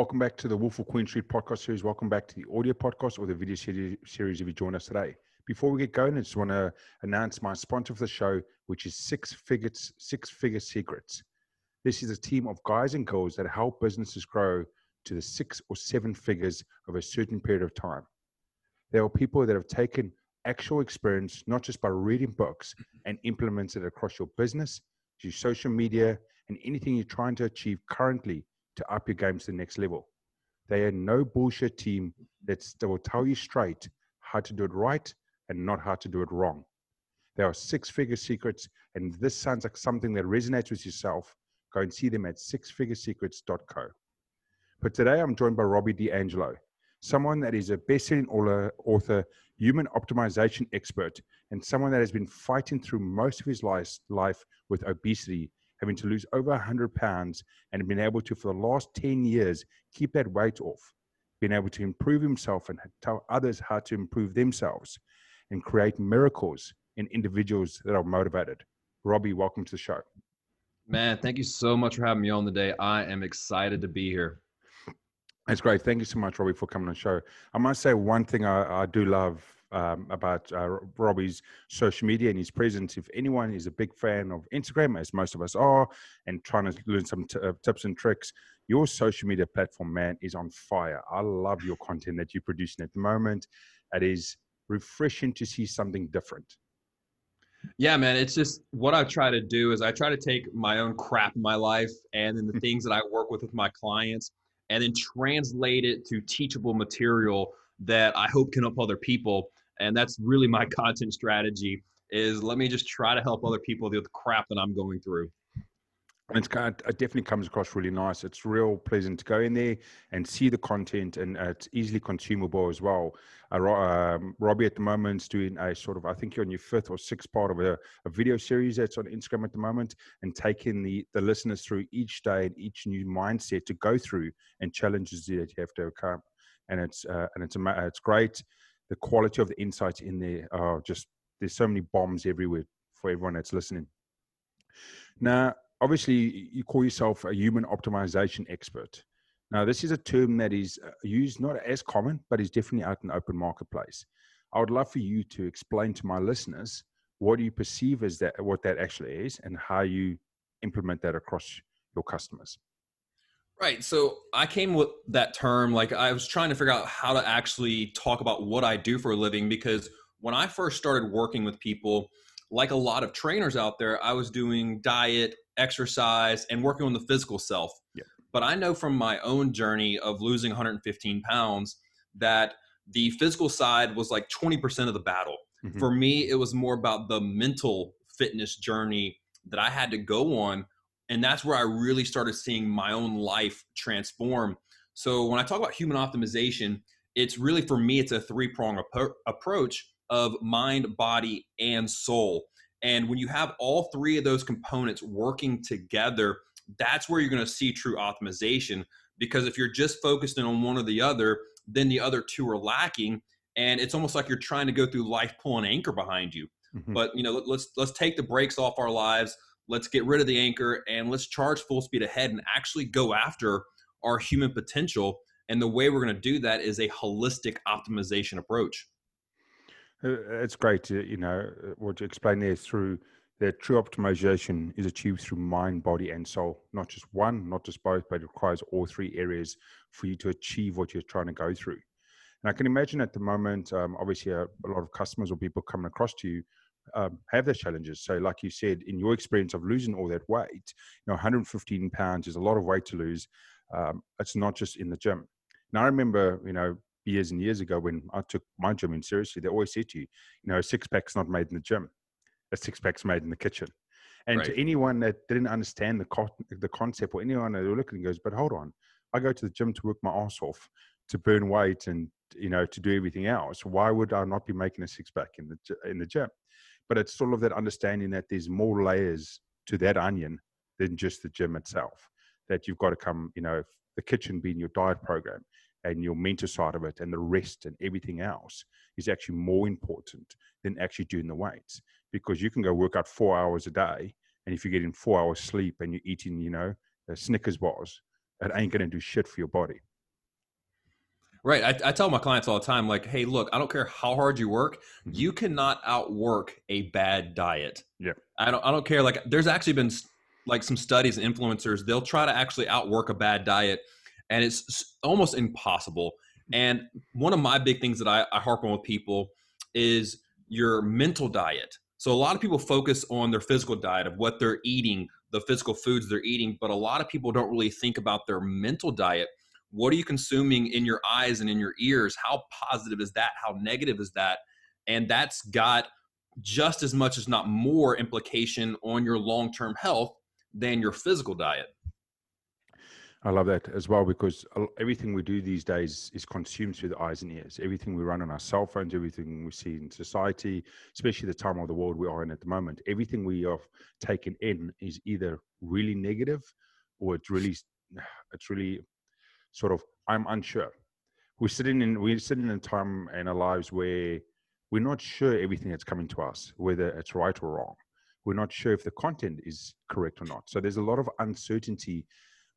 Welcome back to the Wolf of Queen Street podcast series. Welcome back to the audio podcast or the video series if you join us today. Before we get going, I just want to announce my sponsor for the show, which is Six Figures, Six Figure Secrets. This is a team of guys and girls that help businesses grow to the six or seven figures of a certain period of time. There are people that have taken actual experience, not just by reading books, and implemented it across your business, your social media, and anything you're trying to achieve currently to up your game to the next level. They are no bullshit team that will tell you straight how to do it right and not how to do it wrong. There are six figure secrets, and this sounds like something that resonates with yourself. Go and see them at sixfiguresecrets.co. But today I'm joined by Robby D'Angelo, someone that is a best-selling author, human optimization expert, and someone that has been fighting through most of his life with obesity having to lose over 100 pounds and been able to, for the last 10 years, keep that weight off, being able to improve himself and tell others how to improve themselves and create miracles in individuals that are motivated. Robby, welcome to the show. Man, thank you so much for having me on today. I am excited to be here. That's great. Thank you so much, Robby, for coming on the show. I must say one thing I, I do love um, about uh, Robby's social media and his presence. If anyone is a big fan of Instagram, as most of us are, and trying to learn some t- uh, tips and tricks, your social media platform, man, is on fire. I love your content that you're producing at the moment. It is refreshing to see something different. Yeah, man, it's just what I try to do is I try to take my own crap in my life and then the things that I work with with my clients and then translate it to teachable material that I hope can help other people and that's really my content strategy is let me just try to help other people deal with the crap that i'm going through it's kind of, it definitely comes across really nice. It's real pleasant to go in there and see the content, and uh, it's easily consumable as well. Uh, um, Robby at the moment is doing a sort of, I think you're on your fifth or sixth part of a, a, video series that's on Instagram at the moment, and taking the the listeners through each day and each new mindset to go through and challenges that you have to overcome. And it's uh, and it's it's great the quality of the insights in there are just there's so many bombs everywhere for everyone that's listening. Now, obviously, you call yourself a human optimization expert. Now, this is a term that is uh, used not as common, but is definitely out in the open marketplace. I would love for you to explain to my listeners what you perceive as that, what that actually is, and how you implement that across your customers. Right. So I came with that term, like I was trying to figure out how to actually talk about what I do for a living because when I first started working with people, like a lot of trainers out there, I was doing diet, exercise, and working on the physical self. Yeah. But I know from my own journey of losing 115 pounds that the physical side was like 20% of the battle. Mm-hmm. For me, it was more about the mental fitness journey that I had to go on and that's where I really started seeing my own life transform. So when I talk about human optimization, it's really for me, it's a three prong ap- approach of mind, body, and soul. And when you have all three of those components working together, that's where you're going to see true optimization. Because if you're just focusing on one or the other, then the other two are lacking, and it's almost like you're trying to go through life pulling anchor behind you. Mm-hmm. But you know, let's let's take the brakes off our lives let's get rid of the anchor and let's charge full speed ahead and actually go after our human potential. And the way we're going to do that is a holistic optimization approach. Uh, it's great to, you know, uh, what you explain there through that true optimization is achieved through mind, body, and soul. Not just one, not just both, but it requires all three areas for you to achieve what you're trying to go through. And I can imagine at the moment, um, obviously, a, a, lot of customers or people coming across to you um, have those challenges. So, like you said, in your experience of losing all that weight, you know, 115 pounds is a lot of weight to lose. Um, it's not just in the gym. Now, I remember, you know, years and years ago when I took my gym in seriously, they always said to you, you know, a six pack's not made in the gym, a six pack's made in the kitchen. And right. to anyone that didn't understand the co- the concept, or anyone that looking and goes, but hold on, I go to the gym to work my ass off, to burn weight, and you know, to do everything else. Why would I not be making a six pack in the in the gym? But it's sort of that understanding that there's more layers to that onion than just the gym itself. That you've got to come, you know, the kitchen being your diet program and your mental side of it and the rest and everything else is actually more important than actually doing the weights because you can go work out four hours a day and if you're getting four hours sleep and you're eating, you know, Snickers bars, it ain't going to do shit for your body. Right. I, I, tell my clients all the time, like, hey, look, I don't care how hard you work, mm-hmm. you cannot outwork a bad diet. Yeah. I don't I don't care. Like there's actually been like some studies and influencers, they'll try to actually outwork a bad diet and it's almost impossible. And one of my big things that I, I harp on with people is your mental diet. So a lot of people focus on their physical diet of what they're eating, the physical foods they're eating, but a lot of people don't really think about their mental diet. What are you consuming in your eyes and in your ears? How positive is that? How negative is that? And that's got just as much, as not more, implication on your long term health than your physical diet. I love that as well because everything we do these days is consumed through the eyes and ears. Everything we run on our cell phones, everything we see in society, especially the time of the world we are in at the moment, everything we have taken in is either really negative or it's really, it's really sort of, I'm unsure. We're sitting in, we're sitting in a time in our lives where we're not sure everything that's coming to us, whether it's right or wrong. We're not sure if the content is correct or not. So there's a lot of uncertainty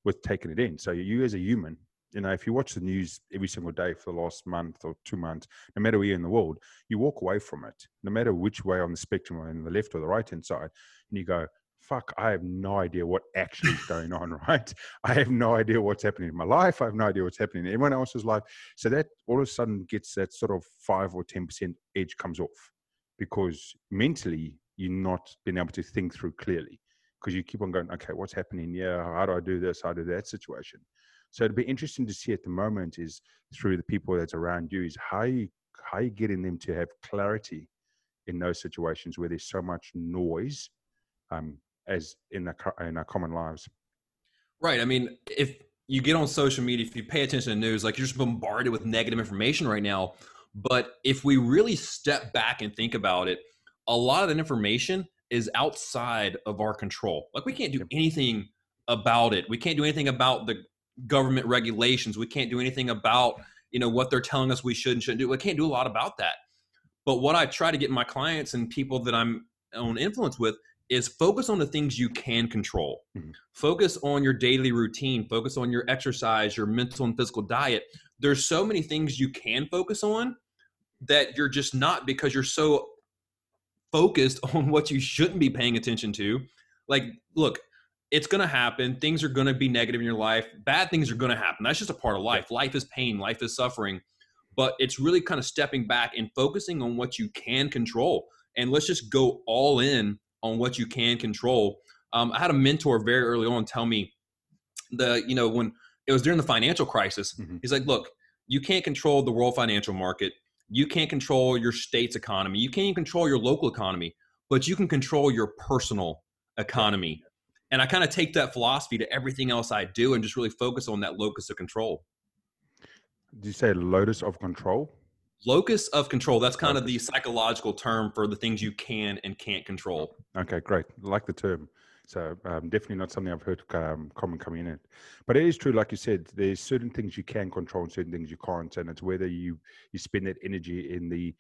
with taking it in. So you as a human, you know, if you watch the news every single day for the last month or two months, no matter where you're in the world, you walk away from it, no matter which way on the spectrum, on the left or the right hand side, and you go, fuck, I have no idea what actually is going on, right? I have no idea what's happening in my life. I have no idea what's happening in everyone else's life. So that all of a sudden gets that sort of five or 10% edge comes off because mentally you're not being able to think through clearly because you keep on going, okay, what's happening? Yeah, how do I do this? How do that situation? So it'd be interesting to see at the moment is through the people that's around you is how you how you getting them to have clarity in those situations where there's so much noise um, as in the in our common lives. Right. I mean, if you get on social media, if you pay attention to news, like you're just bombarded with negative information right now. But if we really step back and think about it, a lot of that information is outside of our control. Like we can't do anything about it. We can't do anything about the government regulations. We can't do anything about, you know, what they're telling us we should and shouldn't do. We can't do a lot about that. But what I try to get my clients and people that I'm on influence with is focus on the things you can control. Mm-hmm. Focus on your daily routine, focus on your exercise, your mental and physical diet. There's so many things you can focus on that you're just not because you're so focused on what you shouldn't be paying attention to. Like, look, it's going to happen. Things are going to be negative in your life. Bad things are going to happen. That's just a part of life. Life is pain, life is suffering. But it's really kind of stepping back and focusing on what you can control. And let's just go all in on what you can control. Um, I had a mentor very early on tell me the, you know, when it was during the financial crisis, mm-hmm. he's like, look, you can't control the world financial market. You can't control your state's economy. You can't even control your local economy, but you can control your personal economy. And I kind of take that philosophy to everything else I do and just really focus on that locus of control. Did you say lotus of control? Locus of control. That's kind of the psychological term for the things you can and can't control. Okay, great. I like the term. So um, definitely not something I've heard um, common coming in. But it is true, like you said, there's certain things you can control and certain things you can't, and it's whether you you spend that energy in the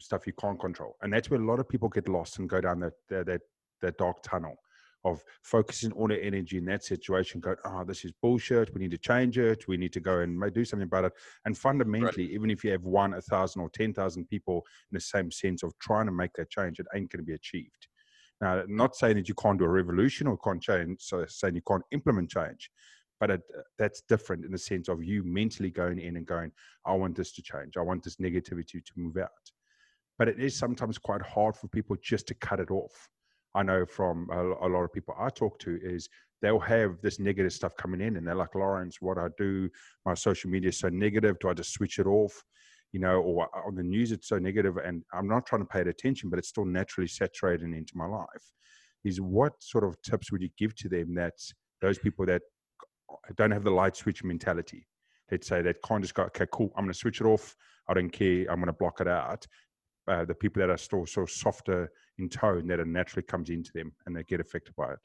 stuff you can't control, and that's where a lot of people get lost and go down that that that, that dark tunnel of focusing all their energy in that situation, going, oh, ah, this is bullshit. We need to change it. We need to go and do something about it. And fundamentally, right. even if you have one, a thousand, or 10,000 people in the same sense of trying to make that change, it ain't going to be achieved. Now, not saying that you can't do a revolution or can't change, so saying you can't implement change, but it, uh, that's different in the sense of you mentally going in and going, I want this to change. I want this negativity to move out. But it is sometimes quite hard for people just to cut it off. I know from a, a lot of people I talk to is they'll have this negative stuff coming in and they're like, Lawrence, what I do, my social media is so negative. Do I just switch it off? you know, or on the news it's so negative, and I'm not trying to pay it attention, but it's still naturally saturating into my life. Is what sort of tips would you give to them that those people that don't have the light switch mentality, let's say that can't just go, okay, cool, I'm going to switch it off. I don't care. I'm going to block it out. Uh, the people that are still of softer in tone that it naturally comes into them and they get affected by it.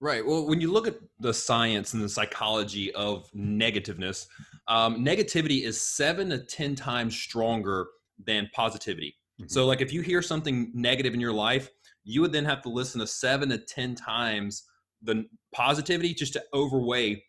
Right. Well, when you look at the science and the psychology of negativeness, um, negativity is seven to 10 times stronger than positivity. Mm-hmm. So, like if you hear something negative in your life, you would then have to listen to seven to 10 times the positivity just to overweigh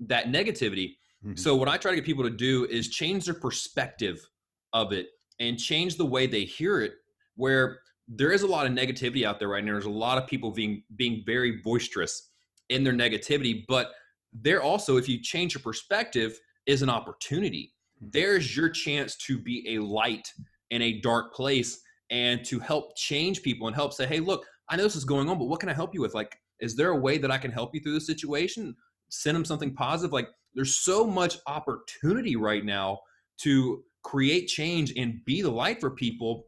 that negativity. Mm-hmm. So what I try to get people to do is change their perspective of it and change the way they hear it. Where there is a lot of negativity out there right now. There's a lot of people being being very boisterous in their negativity, but there also, if you change your perspective, is an opportunity. Mm-hmm. There's your chance to be a light in a dark place and to help change people and help say, hey, look, I know this is going on, but what can I help you with? Like, is there a way that I can help you through the situation? Send them something positive. Like, there's so much opportunity right now to create change and be the light for people.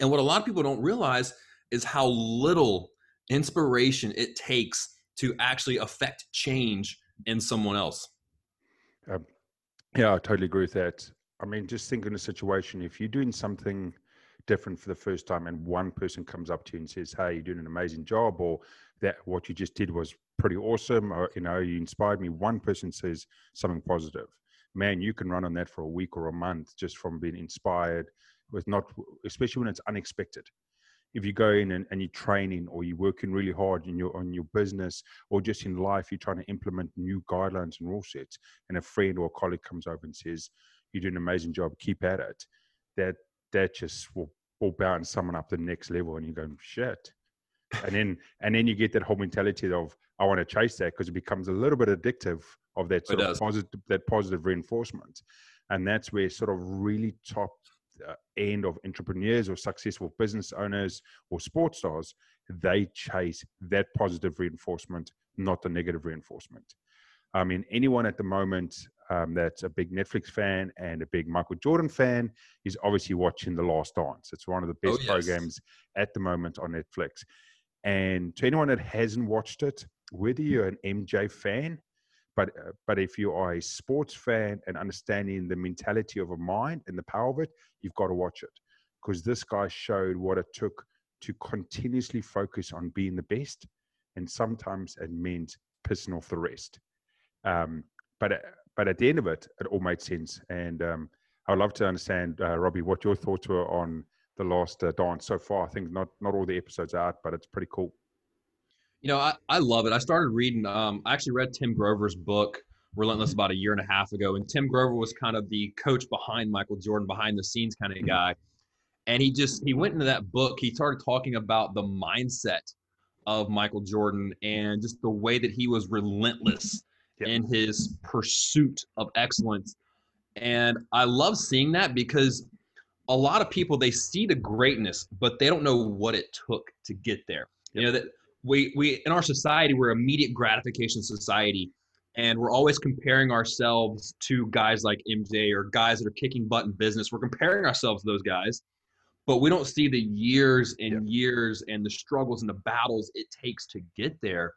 And what a lot of people don't realize is how little inspiration it takes to actually affect change in someone else. Um, yeah, I totally agree with that. I mean, just think in a situation if you're doing something different for the first time and one person comes up to you and says, Hey, you're doing an amazing job, or that what you just did was pretty awesome, or you know, you inspired me. One person says something positive. Man, you can run on that for a week or a month just from being inspired with not especially when it's unexpected. If you go in and, and you're training or you're working really hard in your on your business or just in life you're trying to implement new guidelines and rule sets and a friend or a colleague comes over and says you do an amazing job keep at it that that just will, will bounce someone up the next level and you go shit. And then and then you get that whole mentality of i want to chase that because it becomes a little bit addictive of that sort of positive that positive reinforcement. And that's where sort of really top end of entrepreneurs or successful business owners or sports stars, they chase that positive reinforcement, not the negative reinforcement. I mean, anyone at the moment um, that's a big Netflix fan and a big Michael Jordan fan is obviously watching The Last Dance. It's one of the best oh, yes. programs at the moment on Netflix. And to anyone that hasn't watched it, whether you're an MJ fan but uh, but if you are a sports fan and understanding the mentality of a mind and the power of it, you've got to watch it because this guy showed what it took to continuously focus on being the best, and sometimes it meant pissing off the rest. Um, but uh, but at the end of it, it all made sense, and um, I'd love to understand, uh, Robby, what your thoughts were on the last uh, dance so far. I think not not all the episodes out, but it's pretty cool. You know, I, I love it. I started reading, um, I actually read Tim Grover's book, Relentless, mm-hmm. about a year and a half ago. And Tim Grover was kind of the coach behind Michael Jordan, behind the scenes kind of mm-hmm. guy. And he just, he went into that book, he started talking about the mindset of Michael Jordan and just the way that he was relentless yep. in his pursuit of excellence. And I love seeing that because a lot of people they see the greatness, but they don't know what it took to get there. Yep. You know that we we in our society we're immediate gratification society and we're always comparing ourselves to guys like MJ or guys that are kicking butt in business. We're comparing ourselves to those guys, but we don't see the years and yeah. years and the struggles and the battles it takes to get there.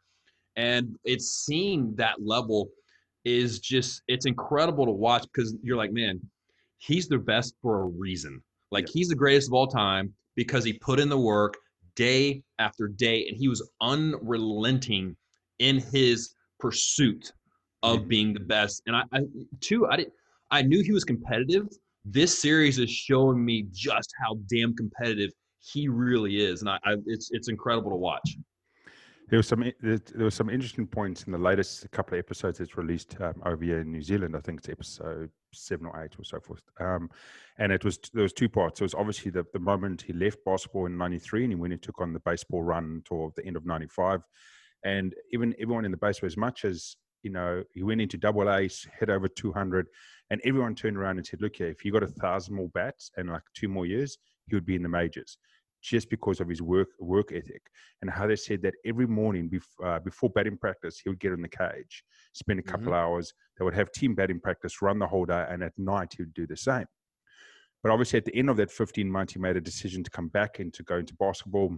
And it's seeing that level is just it's incredible to watch because you're like, man, he's the best for a reason. Like yeah. he's the greatest of all time because he put in the work day after day, and he was unrelenting in his pursuit of mm-hmm. being the best. And I, I too, I did, I knew he was competitive. This series is showing me just how damn competitive he really is, and I, I it's it's incredible to watch there was some there was some interesting points in the latest couple of episodes that's released um, over here in New Zealand. I think it's episode seven or eight or so forth. Um, and it was there was two parts. It was obviously the, the moment he left basketball in '93 and he went and took on the baseball run until the end of '95. And even everyone in the baseball, as much as you know, he went into double A, hit over 200, and everyone turned around and said, "Look here, if you got a thousand more bats and like two more years, he would be in the majors." Just because of his work work ethic. And how they said that every morning bef- uh, before batting practice he would get in the cage spend a couple mm-hmm. hours. They would have team batting practice run the whole day and at night he would do the same. But obviously at the end of that 15 months he made a decision to come back and to go into basketball.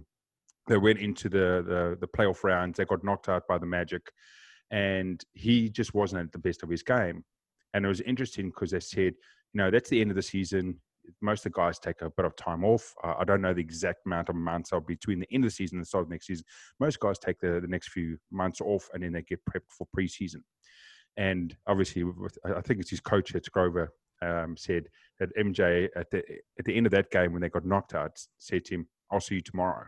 They went into the, the the playoff rounds. They got knocked out by the magic and he just wasn't at the best of his game. And it was interesting because they said you know that's the end of the season most of the guys take a bit of time off. Uh, I don't know the exact amount of months of between the end of the season and the start of next season. Most guys take the, the next few months off and then they get prepped for preseason. And obviously, with, I think it's his coach, it's Grover, um, said that MJ at the at the end of that game when they got knocked out said to him, "I'll see you tomorrow."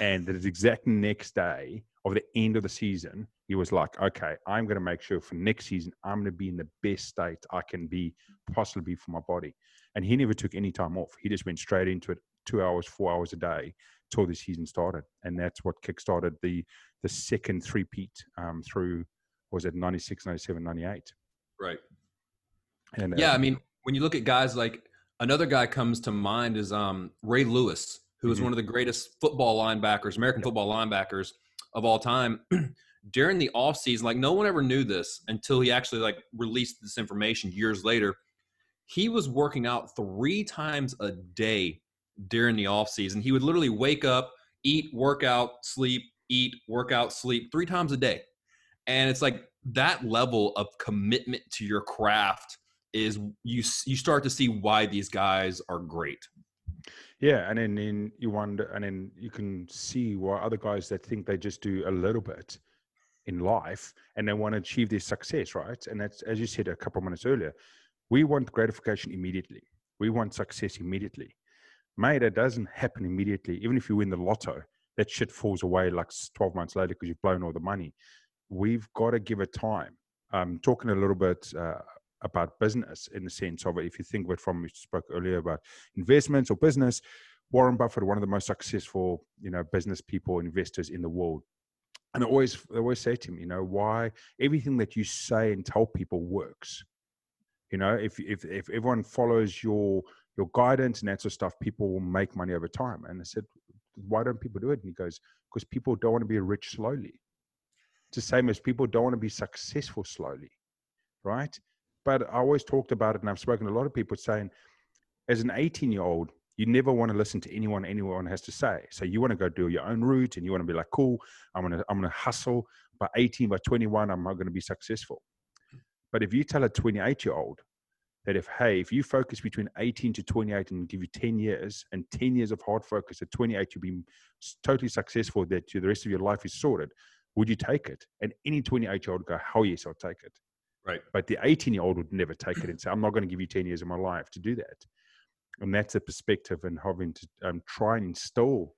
And the exact next day of the end of the season, he was like, okay, I'm going to make sure for next season, I'm going to be in the best state I can be possibly be for my body. And he never took any time off. He just went straight into it, two hours, four hours a day till the season started. And that's what kickstarted the the second three-peat um, through, was it 96, 97, 98. Right. And uh, Yeah, I mean, when you look at guys like another guy comes to mind is um, Ray Lewis, who is Mhm. one of the greatest football linebackers, American football linebackers of all time. During the offseason, like no one ever knew this until he actually like released this information years later. He was working out three times a day during the offseason. He would literally wake up, eat, work out, sleep, eat, work out, sleep three times a day. And it's like that level of commitment to your craft is you you start to see why these guys are great. Yeah, and then, then you wonder, and then you can see why other guys that think they just do a little bit in life and they want to achieve their success, right? And that's as you said a couple of minutes earlier, we want gratification immediately. We want success immediately. Mate, it doesn't happen immediately. Even if you win the lotto, that shit falls away like 12 months later because you've blown all the money. We've got to give it time. Um, talking a little bit uh, about business in the sense of it, if you think of it from we spoke earlier about investments or business, Warren Buffett, one of the most successful, you know, business people, investors in the world. And I always, I always say to him, you know, why everything that you say and tell people works. You know, if if if everyone follows your your guidance and that sort of stuff, people will make money over time. And I said, why don't people do it? And he goes, because people don't want to be rich slowly. It's the same as people don't want to be successful slowly, right? But I always talked about it, and I've spoken to a lot of people saying, as an 18 year old, you never want to listen to anyone anyone has to say. So you want to go do your own route, and you want to be like, cool, I'm gonna I'm gonna hustle. By 18, by 21, I'm not to be successful. But if you tell a 28 year old that if hey, if you focus between 18 to 28 and give you 10 years and 10 years of hard focus, at 28 you'll be totally successful. That the rest of your life is sorted. Would you take it? And any 28 year old go, hell yes, I'll take it. Right. But the 18 year old would never take it and say, I'm not going to give you 10 years of my life to do that. And that's a perspective and having to um, try and instill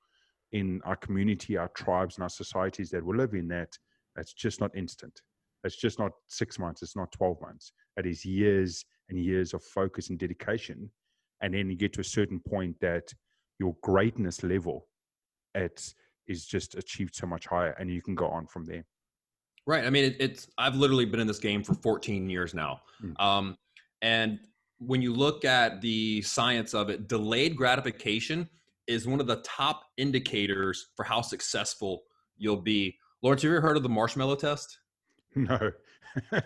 in our community, our tribes, and our societies that we live in that it's just not instant. It's just not six months. It's not 12 months. It is years and years of focus and dedication. And then you get to a certain point that your greatness level it is just achieved so much higher and you can go on from there. Right. I mean, it, it's I've literally been in this game for 14 years now, Mm. um, and when you look at the science of it, delayed gratification is one of the top indicators for how successful you'll be. Lawrence, have you ever heard of the marshmallow test? No.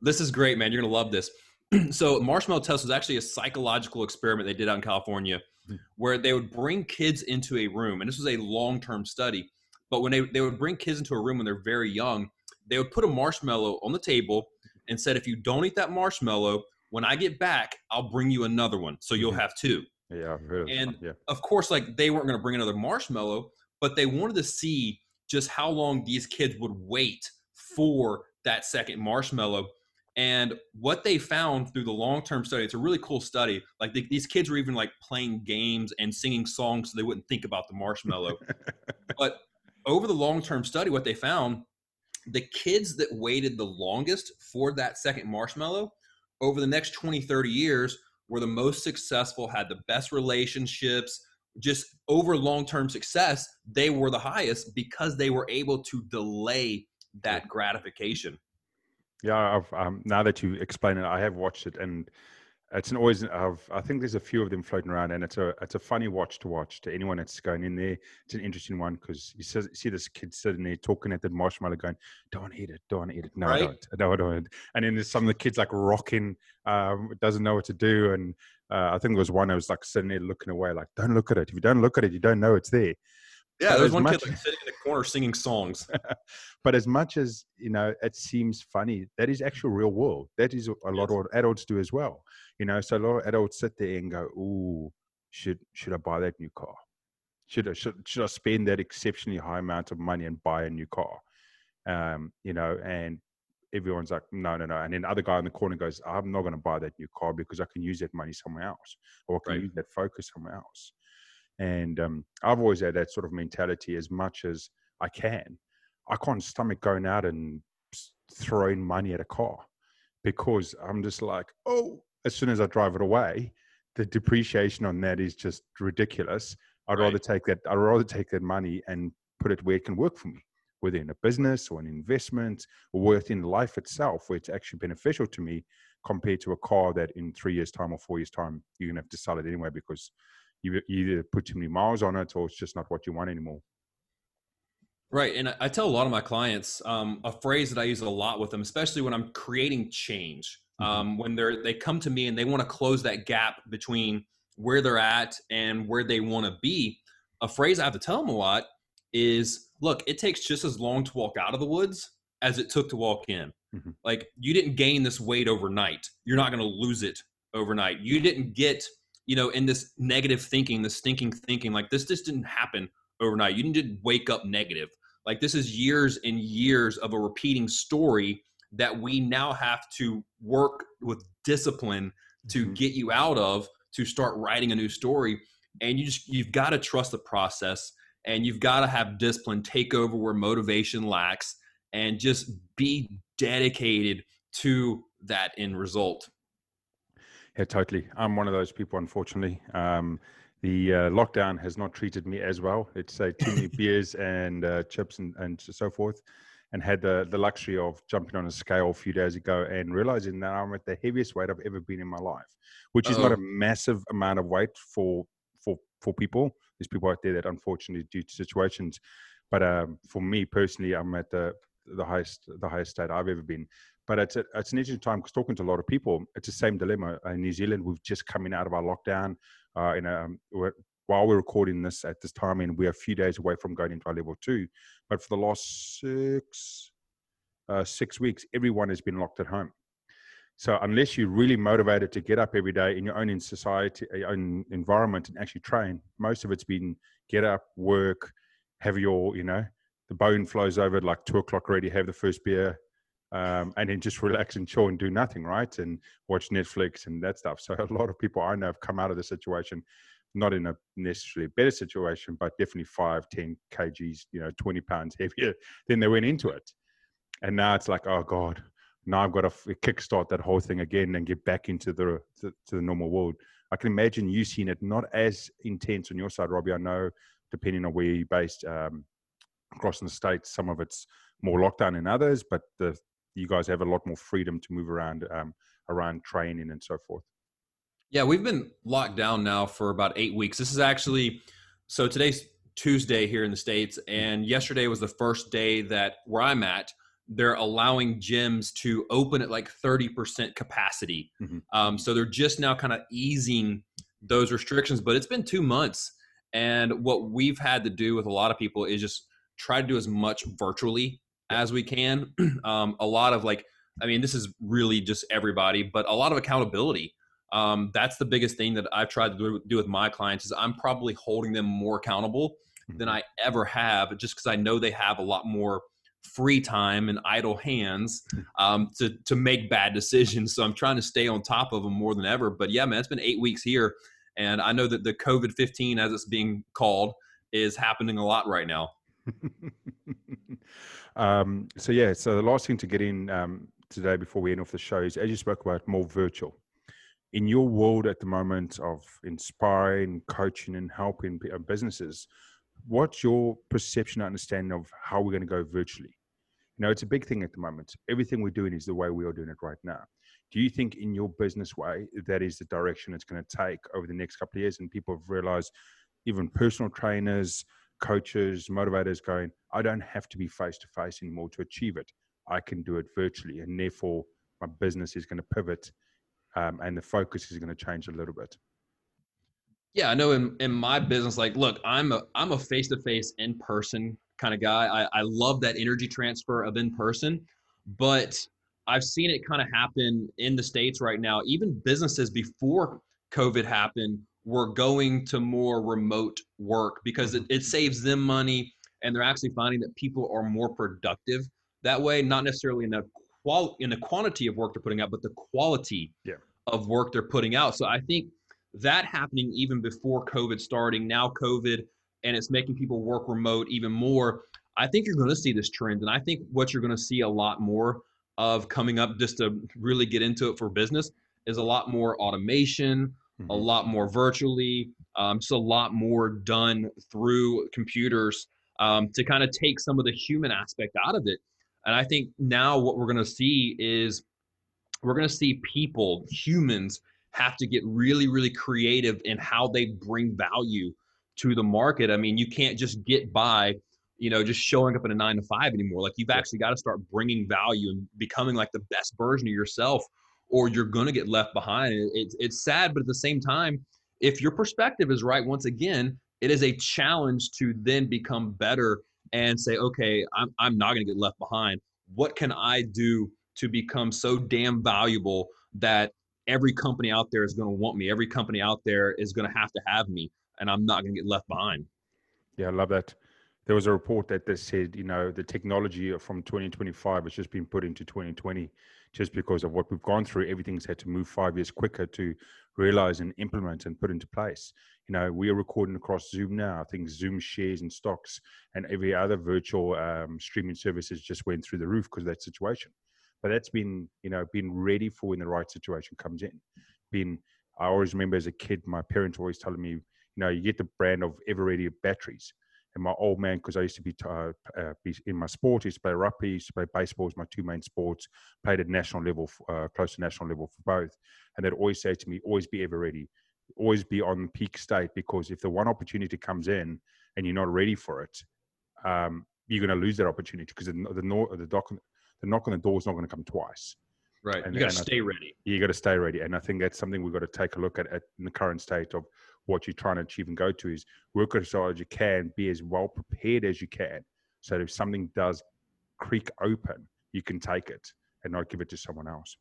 This is great, man. You're gonna love this. so, marshmallow test was actually a psychological experiment they did out in California, Hmm. where they would bring kids into a room, and this was a long-term study. But when they they would bring kids into a room when they're very young, they would put a marshmallow on the table and said, "If you don't eat that marshmallow, when I get back, I'll bring you another one, so you'll Mhm. have two. yeah, of And- Yeah. Of course, like they weren't going to bring another marshmallow, but they wanted to see just how long these kids would wait for that second marshmallow. And what they found through the long-term study, it's a really cool study. Like the, these kids were even like playing games and singing songs so they wouldn't think about the marshmallow. but over the long-term study, what they found, the kids that waited the longest for that second marshmallow over the next 20, 30 years were the most successful, had the best relationships, just over long-term success, they were the highest because they were able to delay that gratification. Yeah, I've um, now that you explain it, I have watched it, and it's an always. I've, I think there's a few of them floating around, and it's a it's a funny watch to watch to anyone that's going in there. It's an interesting one because you see, see this kid sitting there talking at the marshmallow, going, "Don't eat it, don't eat it, no, I Right. don't, no, don't." And then there's some of the kids like rocking, um, doesn't know what to do, and uh, I think there was one that was like sitting there looking away, like, "Don't look at it. If you don't look at it, you don't know it's there." Yeah, there's one much- kid like sitting in the corner singing songs. but as much as you know it seems funny that is actual real world that is a lot Yes. of adults do as well you know so a lot of adults sit there and go ooh should should i buy that new car should i should, should i spend that exceptionally high amount of money and buy a new car um you know and everyone's like no no no and then the other guy in the corner goes i'm not going to buy that new car because i can use that money somewhere else or i can Right. use that focus somewhere else And um, I've always had that sort of mentality as much as I can. I can't stomach going out and throwing money at a car because I'm just like, oh, as soon as I drive it away, the depreciation on that is just ridiculous. I'd right. rather take that. I'd rather take that money and put it where it can work for me, whether in a business or an investment or within life itself, where it's actually beneficial to me compared to a car that in three years' time or four years' time you're gonna have to sell it anyway because you either put too many miles on it or it's just not what you want anymore. Right. And I tell a lot of my clients um, a phrase that I use a lot with them, especially when I'm creating change. Mm-hmm. Um, when they're they come to me and they want to close that gap between where they're at and where they want to be. A phrase I have to tell them a lot is look, it takes just as long to walk out of the woods as it took to walk in. Mm-hmm. Like you didn't gain this weight overnight. You're not going to lose it overnight. You didn't get, you know, in this negative thinking, this stinking thinking, like this just didn't happen overnight. You didn't wake up negative. Like this is years and years of a repeating story that we now have to work with discipline to mm-hmm. get you out of to start writing a new story. And you just you've got to trust the process and you've got to have discipline take over where motivation lacks and just be dedicated to that end result. Yeah, totally. I'm one of those people, unfortunately. Um, the uh, lockdown has not treated me as well. It's uh, too many beers and uh, chips and, and so forth. And had the, the luxury of jumping on a scale a few days ago and realizing that I'm at the heaviest weight I've ever been in my life, which is Uh-oh. not a massive amount of weight for for for people. There's people out there that unfortunately due to situations, but um, for me personally, I'm at the the highest the highest state I've ever been. But it's a, it's an interesting time because talking to a lot of people, it's the same dilemma. In New Zealand, we've just coming out of our lockdown uh, in a, um, while we're recording this at this time, and we're a few days away from going into our level two. But for the last six uh, six weeks, everyone has been locked at home. So unless you're really motivated to get up every day in your own in society, your own environment, and actually train, most of it's been get up, work, have your, you know, the bone flows over at like two o'clock already, have the first beer, um, and then just relax and chill and do nothing, right? And watch Netflix and that stuff. So a lot of people I know have come out of the situation, not in a necessarily better situation, but definitely five, 10 kgs, you know, 20 pounds heavier than they went into it. And now it's like, oh God, now I've got to kickstart that whole thing again and get back into the, to, to the normal world. I can imagine you seeing it not as intense on your side, Robby. I know, depending on where you're based, um, across in the states, some of it's more lockdown than others, but the you guys have a lot more freedom to move around um, around training and so forth. Yeah, we've been locked down now for about eight weeks. This is actually so today's Tuesday here in the states, and yesterday was the first day that where I'm at. They're allowing gyms to open at like 30% capacity. Mm-hmm. Um, so they're just now kind of easing those restrictions, but it's been two months. And what we've had to do with a lot of people is just try to do as much virtually as we can. um, a lot of like, I mean, this is really just everybody, but a lot of accountability. Um, that's the biggest thing that I've tried to do, with my clients is I'm probably holding them more accountable than mm-hmm. I ever have, just because I know they have a lot more free time and idle hands um, to to make bad decisions. So I'm trying to stay on top of them more than ever. But yeah, man, it's been eight weeks here, and I know that the COVID 15, as it's being called, is happening a lot right now. Um, so yeah, so the last thing to get in um, today before we end off the show is, as you spoke about, more virtual. In your world at the moment of inspiring, coaching, and helping uh, businesses, what's your perception and understanding of how we're going to go virtually? You know, it's a big thing at the moment. Everything we're doing is the way we are doing it right now. Do you think, in your business way, that is the direction it's going to take over the next couple of years? And people have realized, even personal trainers, coaches, motivators going, I don't have to be face to face anymore to achieve it. I can do it virtually. And therefore, my business is going to pivot um, and the focus is going to change a little bit. Yeah, I know in, in my business, like, look, I'm a I'm a face to face, in person kind of guy. I, I love that energy transfer of in person, but I've seen it kind of happen in the states right now. Even businesses before COVID happened were going to more remote work because it, it mm-hmm. saves them money and they're actually finding that people are more productive that way not necessarily in the qual in the quantity of work they're putting out but the quality yeah. of work they're putting out so i think that happening even before COVID starting, now COVID, and it's making people work remote even more. I think you're going to see this trend. And I think what you're going to see a lot more of coming up, just to really get into it for business, is a lot more automation, mm-hmm. a lot more virtually, um, just a lot more done through computers um, to kind of take some of the human aspect out of it. And I think now what we're going to see is we're going to see people, humans, have to get really, really creative in how they bring value to the market. I mean, you can't just get by, you know, just showing up in a nine to five anymore. Like you've actually got to start bringing value and becoming like the best version of yourself, or you're going to get left behind. It's it's sad, but at the same time, if your perspective is right, once again, it is a challenge to then become better and say, okay, I'm I'm not going to get left behind. What can I do to become so damn valuable that every company out there is going to want me. Every company out there is going to have to have me, and I'm not going to get left behind. Yeah, I love that. There was a report that they said, you know, the technology from 2025 has just been put into 2020 just because of what we've gone through. Everything's had to move five years quicker to realize and implement and put into place. You know, we are recording across Zoom now. I think Zoom shares and stocks and every other virtual um, streaming services just went through the roof because of that situation but that's been you know been ready for when the right situation comes in Been, i always remember as a kid my parents always telling me you know you get the brand of Eveready batteries and my old man because i used to be, uh, uh, be in my sport I used to play rugby used to play baseball as my two main sports played at national level uh, close to national level for both and they'd always say to me always be ever ready always be on peak state because if the one opportunity comes in and you're not ready for it um, you're going to lose that opportunity because the, the, the, doc, the knock on the door is not going to come twice. Right. And, you got to stay ready. You got to stay ready. And I think that's something we've got to take a look at, at in the current state of what you're trying to achieve and go to is work as hard as you can, be as well prepared as you can. So if something does creak open, you can take it and not give it to someone else.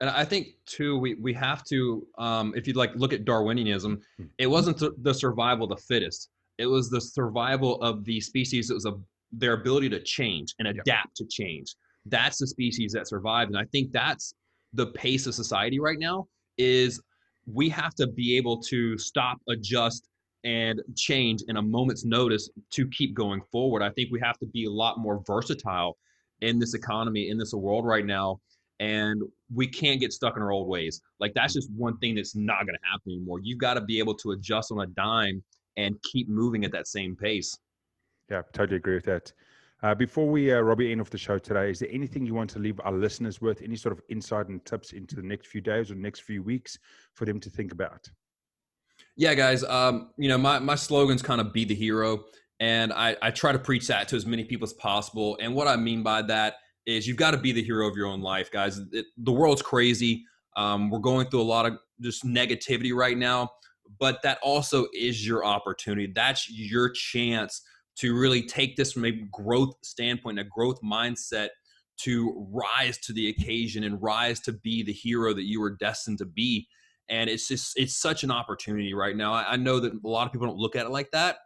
And I think too, we, we have to, um, if you like look at Darwinianism, hmm. it wasn't the survival of the fittest. It was the survival of the species. It was a, their ability to change and adapt yep. to change that's the species that survived and i think that's the pace of society right now is we have to be able to stop adjust and change in a moment's notice to keep going forward. I think we have to be a lot more versatile in this economy in this world right now and we can't get stuck in our old ways. Like that's just one thing that's not going to happen anymore. You've got to be able to adjust on a dime and keep moving at that same pace. Yeah totally agree with that uh, before we, uh, Robby, end off the show today, is there anything you want to leave our listeners with? Any sort of insight and tips into the next few days or next few weeks for them to think about? Yeah, guys. Um, you know, my my slogan's kind of be the hero, and I, I try to preach that to as many people as possible. And what I mean by that is you've got to be the hero of your own life, guys. It, the world's crazy. Um, we're going through a lot of just negativity right now, but that also is your opportunity. That's your chance to really take this from a growth standpoint, a growth mindset to rise to the occasion and rise to be the hero that you were destined to be. And it's just, it's such an opportunity right now. I, I know that a lot of people don't look at it like that,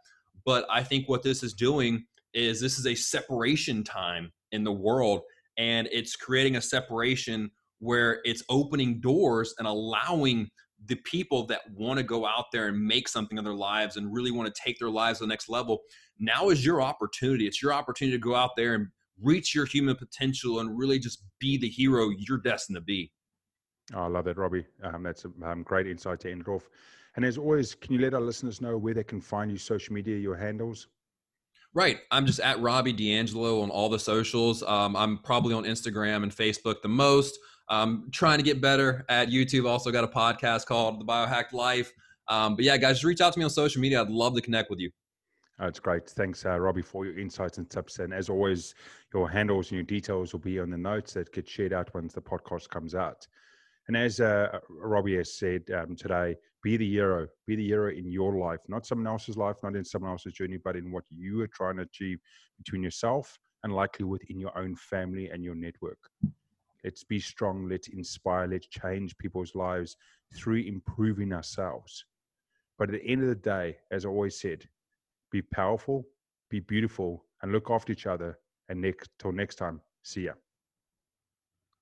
but I think what this is doing is this is a separation time in the world and it's creating a separation where it's opening doors and allowing the people that want to go out there and make something of their lives and really want to take their lives to the next level now is your opportunity it's your opportunity to go out there and reach your human potential and really just be the hero you're destined to be oh, i love that robby um, that's a um, great insight to end it off and as always can you let our listeners know where they can find you social media your handles Right. I'm just at Robby D'Angelo on all the socials. Um, I'm probably on Instagram and Facebook the most. I'm trying to get better at YouTube. Also got a podcast called The Biohacked Life. Um, but yeah, guys, just reach out to me on social media. I'd love to connect with you. That's great. Thanks, uh, Robby, for your insights and tips. And as always, your handles and your details will be on the notes that get shared out once the podcast comes out. And as uh, Robby has said um, today, be the hero. Be the hero in your life, not someone else's life, not in someone else's journey, but in what you are trying to achieve between yourself and likely within your own family and your network. Let's be strong. Let's inspire. Let's change people's lives through improving ourselves. But at the end of the day, as I always said, be powerful, be beautiful, and look after each other. And next, till next time, see ya.